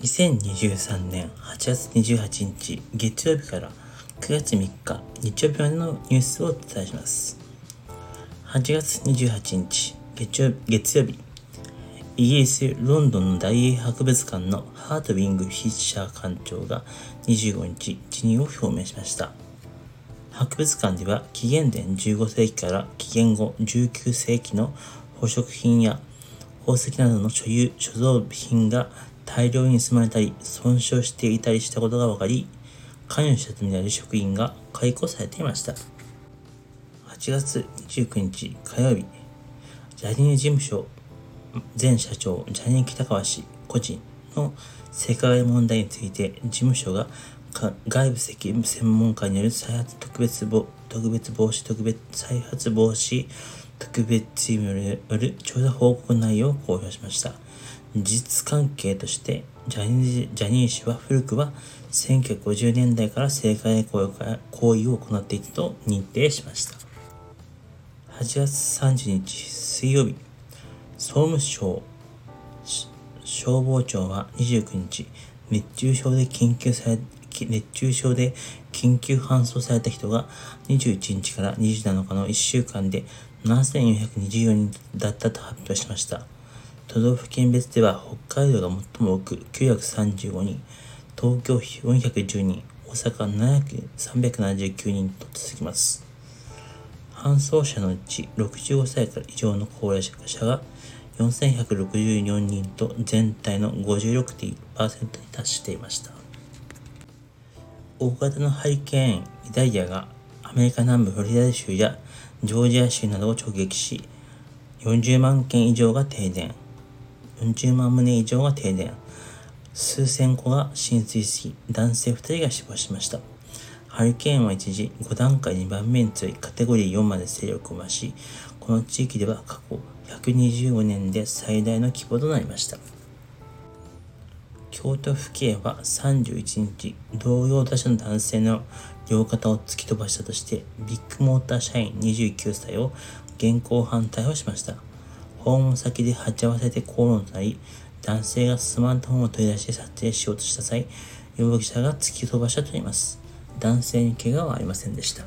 2023年8月28日月曜日から9月3日日曜日までのニュースをお伝えします。8月28日月曜月曜日イギリス・ロンドンの大英博物館のハートウィング・フィッシャー館長が25日辞任を表明しました。博物館では紀元前15世紀から紀元後19世紀の宝飾品や宝石などの所有、所蔵品が大量に盗まれたり損傷していたりしたことが分かり、関与したとみられる職員が解雇されていました。8月29日火曜日、ジャニーズ事務所前社長ジャニー喜多川氏個人の性加害問題について事務所が外部責任専門家による再発特別特別防止特別再発防止特別チームによる調査報告内容を公表しました。事実関係として、ジャニージャニー氏は古くは1950年代から性加害行為を行っていたと認定しました。8月30日水曜日、総務省消防庁は29日、熱中症で緊急され熱中症で緊急搬送された人が21日から27日の1週間で7424人だったと発表しました。都道府県別では北海道が最も多く935人、東京410人、大阪379人と続きます。搬送者のうち65歳から以上の高齢者が4164人と全体の56.1%に達していました。大型のハリケーン、イダリアがアメリカ南部フロリダ州やジョージア州などを直撃し、40万件以上が停電、40万棟以上が停電、数千戸が浸水し、男性2人が死亡しました。ハリケーンは一時5段階2番目に強いカテゴリー4まで勢力を増し、この地域では過去125年で最大の規模となりました。京都府警は31日、同様他社の男性の両肩を突き飛ばしたとして、ビッグモーター社員29歳を現行犯逮捕しました。訪問先で鉢合わせて口論となり、男性がスマートフォンを取り出して撮影しようとした際、容疑者が突き飛ばしたといいます。男性に怪我はありませんでした。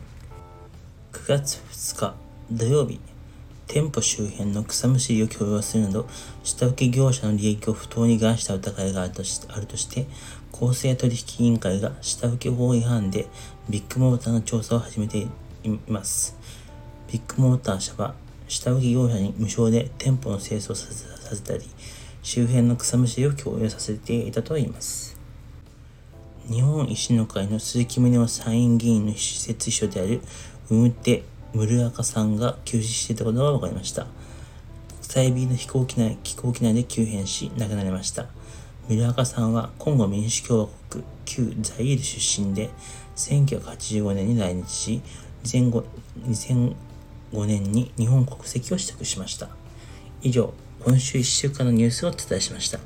9月2日土曜日、店舗周辺の草むしりを許容するなど、下請け業者の利益を不当に害した疑いがあるとして公正取引委員会が下請け法違反でビッグモーターの調査を始めています。ビッグモーター社は下請け業者に無償で店舗の清掃させたり、周辺の草むしりを共有させていたといいます。日本維新の会の鈴木宗男参院議員の施設秘書である、ウムテ・ムルアカさんが急死していたことが分かりました。国際便の飛行機内飛行機内で急変し、亡くなりました。ミルアカさんはコンゴ民主共和国旧ザイール出身で、1985年に来日し、2005年に日本国籍を取得しました。以上、今週1週間のニュースをお伝えしました。